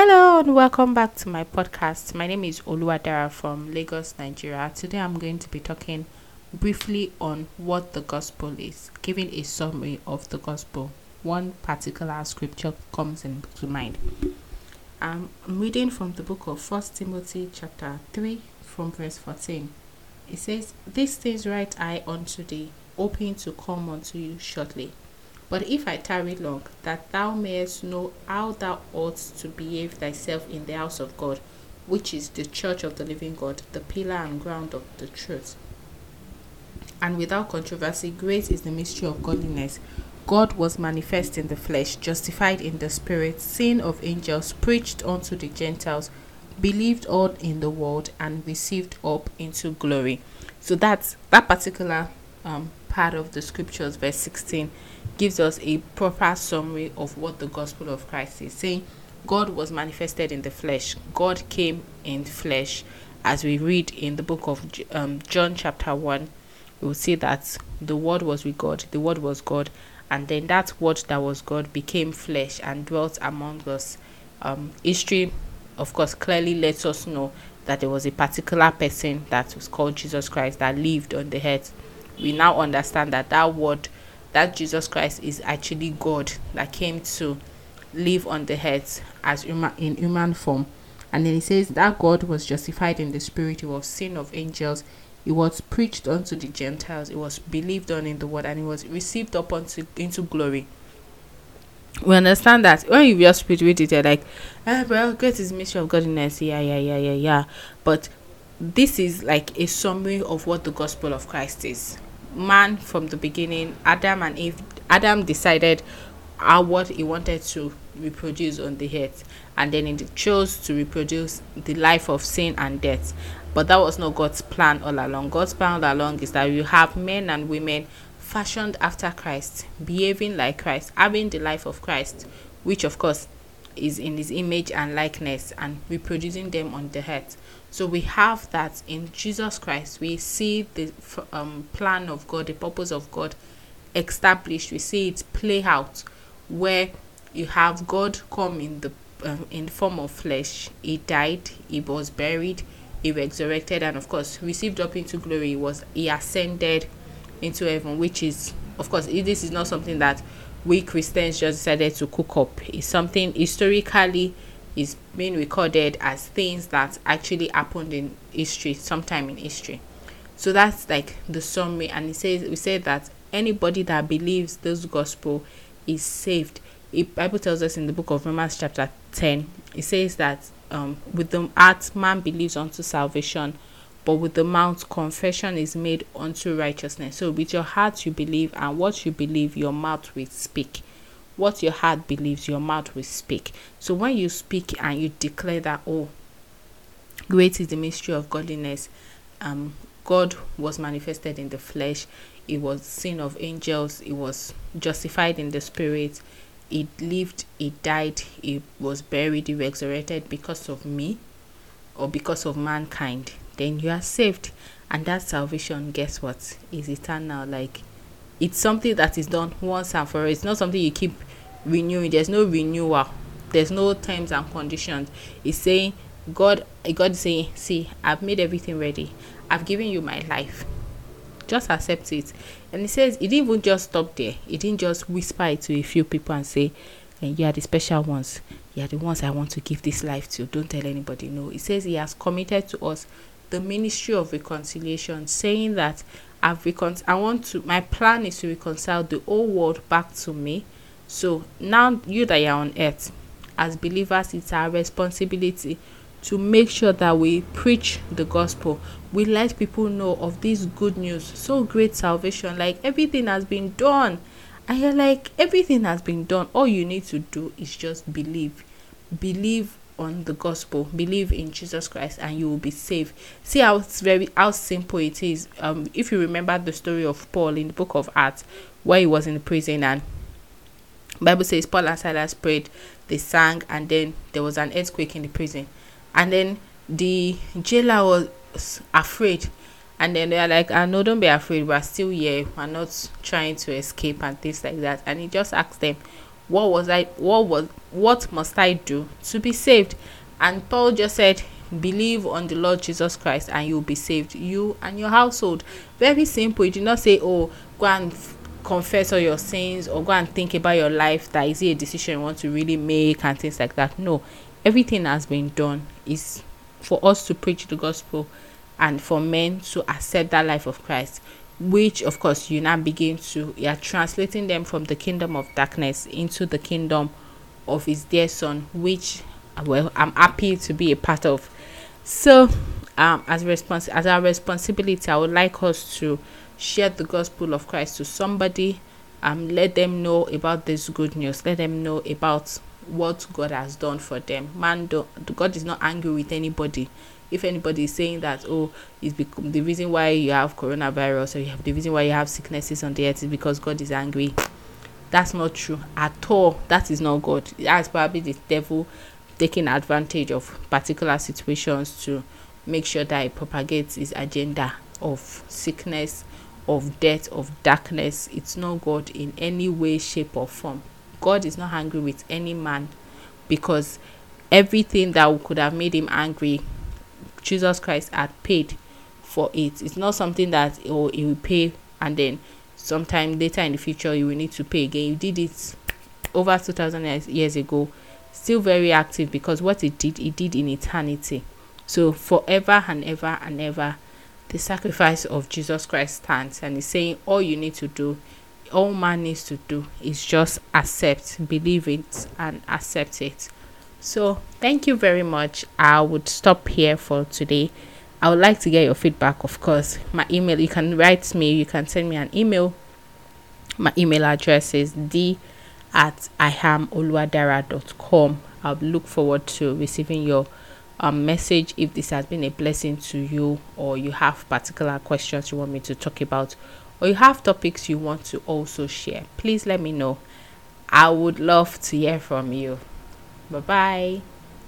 Hello and welcome back to my podcast. My name is Oluwadara from Lagos, Nigeria. Today I'm going to be talking briefly on what the gospel is, giving a summary of the gospel. One particular scripture comes into mind. I'm reading from the book of First Timothy chapter 3 from verse 14. It says, These things write I unto thee, hoping to come unto you shortly. But if I tarry long, that thou mayest know how thou ought to behave thyself in the house of God, which is the church of the living God, the pillar and ground of the truth. And without controversy, great is the mystery of godliness. God was manifest in the flesh, justified in the spirit, seen of angels, preached unto the Gentiles, believed on in the world, and received up into glory. So that's that particular um, part of the scriptures, verse 16, gives us a proper summary of what the gospel of Christ is saying. God was manifested in the flesh, God came in flesh. As we read in the book of um, John, chapter 1, we will see that the Word was with God, the Word was God, and then that Word that was God became flesh and dwelt among us. Um, history, of course, clearly lets us know that there was a particular person that was called Jesus Christ that lived on the earth we now understand that that word that jesus christ is actually god that came to live on the earth as human in human form and then he says that god was justified in the spirit he was seen of angels he was preached unto the gentiles it was believed on in the word and he was received up unto into glory we understand that when you just read it, you're like, ah, well, great is mystery of godliness. Yeah, yeah, yeah, yeah, yeah. But this is like a summary of what the gospel of Christ is man from the beginning, Adam and Eve, Adam decided how what he wanted to reproduce on the earth, and then he chose to reproduce the life of sin and death. But that was not God's plan all along. God's plan all along is that you have men and women fashioned after Christ, behaving like Christ, having the life of Christ, which of course is in his image and likeness, and reproducing them on the earth. So we have that in Jesus Christ. We see the um, plan of God, the purpose of God established. We see it play out where you have God come in the um, in form of flesh. He died. He was buried. He resurrected, and of course received up into glory. He was he ascended into heaven, which is of course this is not something that we Christians just decided to cook up. Something historically is being recorded as things that actually happened in history, sometime in history. So that's like the summary, and it says we say that anybody that believes this gospel is saved. The Bible tells us in the book of Romans chapter 10, it says that um, with the heart man believes unto salvation, but with the mouth confession is made unto righteousness. So with your heart you believe, and what you believe, your mouth will speak what your heart believes, your mouth will speak. So when you speak and you declare that, oh, great is the mystery of godliness, um, God was manifested in the flesh, He was seen of angels, He was justified in the spirit, He lived, He died, He was buried, He resurrected because of me or because of mankind, then you are saved. And that salvation, guess what, is eternal. Like it's something that is done once and for all. It's not something you keep renewing. There's no renewal. There's no terms and conditions. It's saying god god is saying see i've made everything ready. I've given you my life. Just accept it. And he says he didn't even just stop there. He didn't just whisper it to a few people and say and you are the special ones. You are the ones i want to give this life to. Don't tell anybody no. He says he has committed to us the ministry of reconciliation saying that i've recon i want to my plan is to reconcile the whole world back to me so now you that are on earth, as believers, it's our responsibility to make sure that we preach the gospel. We let people know of this good news, so great salvation. Like everything has been done. And you're like, everything has been done. All you need to do is just believe. Believe on the gospel believe in jesus christ and you will be saved see how it's very how simple it is um if you remember the story of paul in the book of acts where he was in the prison and Bible says Paul and Silas prayed, they sang, and then there was an earthquake in the prison. And then the jailer was afraid. And then they're like, I know, don't be afraid. We're still here. We're not trying to escape and things like that. And he just asked them, what was I what was what must I do to be saved? And Paul just said, believe on the Lord Jesus Christ and you'll be saved, you and your household. Very simple. He did not say, Oh, go and confess all your sins or go and think about your life that is it a decision you want to really make and things like that. No, everything has been done. Is for us to preach the gospel and for men to accept that life of Christ which of course you now begin to you are translating them from the kingdom of darkness into the kingdom of his dear son which well i'm happy to be a part of. So um as respons- as our responsibility i would like us to share the gospel of christ to somebody. Um let them know about this good news. Let them know about what god has done for them. Man god is not angry with anybody if anybody is saying that oh it's become the reason why you have coronavirus or you have the reason why you have sicknesses on the earth is because god is angry. That's not true at all. That is not god. That's probably the devil taking advantage of particular situations to make sure that he propagates his agenda of sickness of death of darkness. It's not god in any way shape or form. God is not angry with any man because everything that could have made him angry Jesus Christ had paid for it. It's not something that oh he will pay and then sometime later in the future you will need to pay again. You did it over two thousand years ago. Still very active because what it did, it did in eternity. So forever and ever and ever, the sacrifice of Jesus Christ stands and he's saying all you need to do, all man needs to do is just accept, believe it, and accept it. So, thank you very much. I would stop here for today. I would like to get your feedback, of course. My email, you can write me, you can send me an email. My email address is d at ihamoluwadara.com. I'll look forward to receiving your um, message if this has been a blessing to you or you have particular questions you want me to talk about or you have topics you want to also share. Please let me know. I would love to hear from you. Bye bye.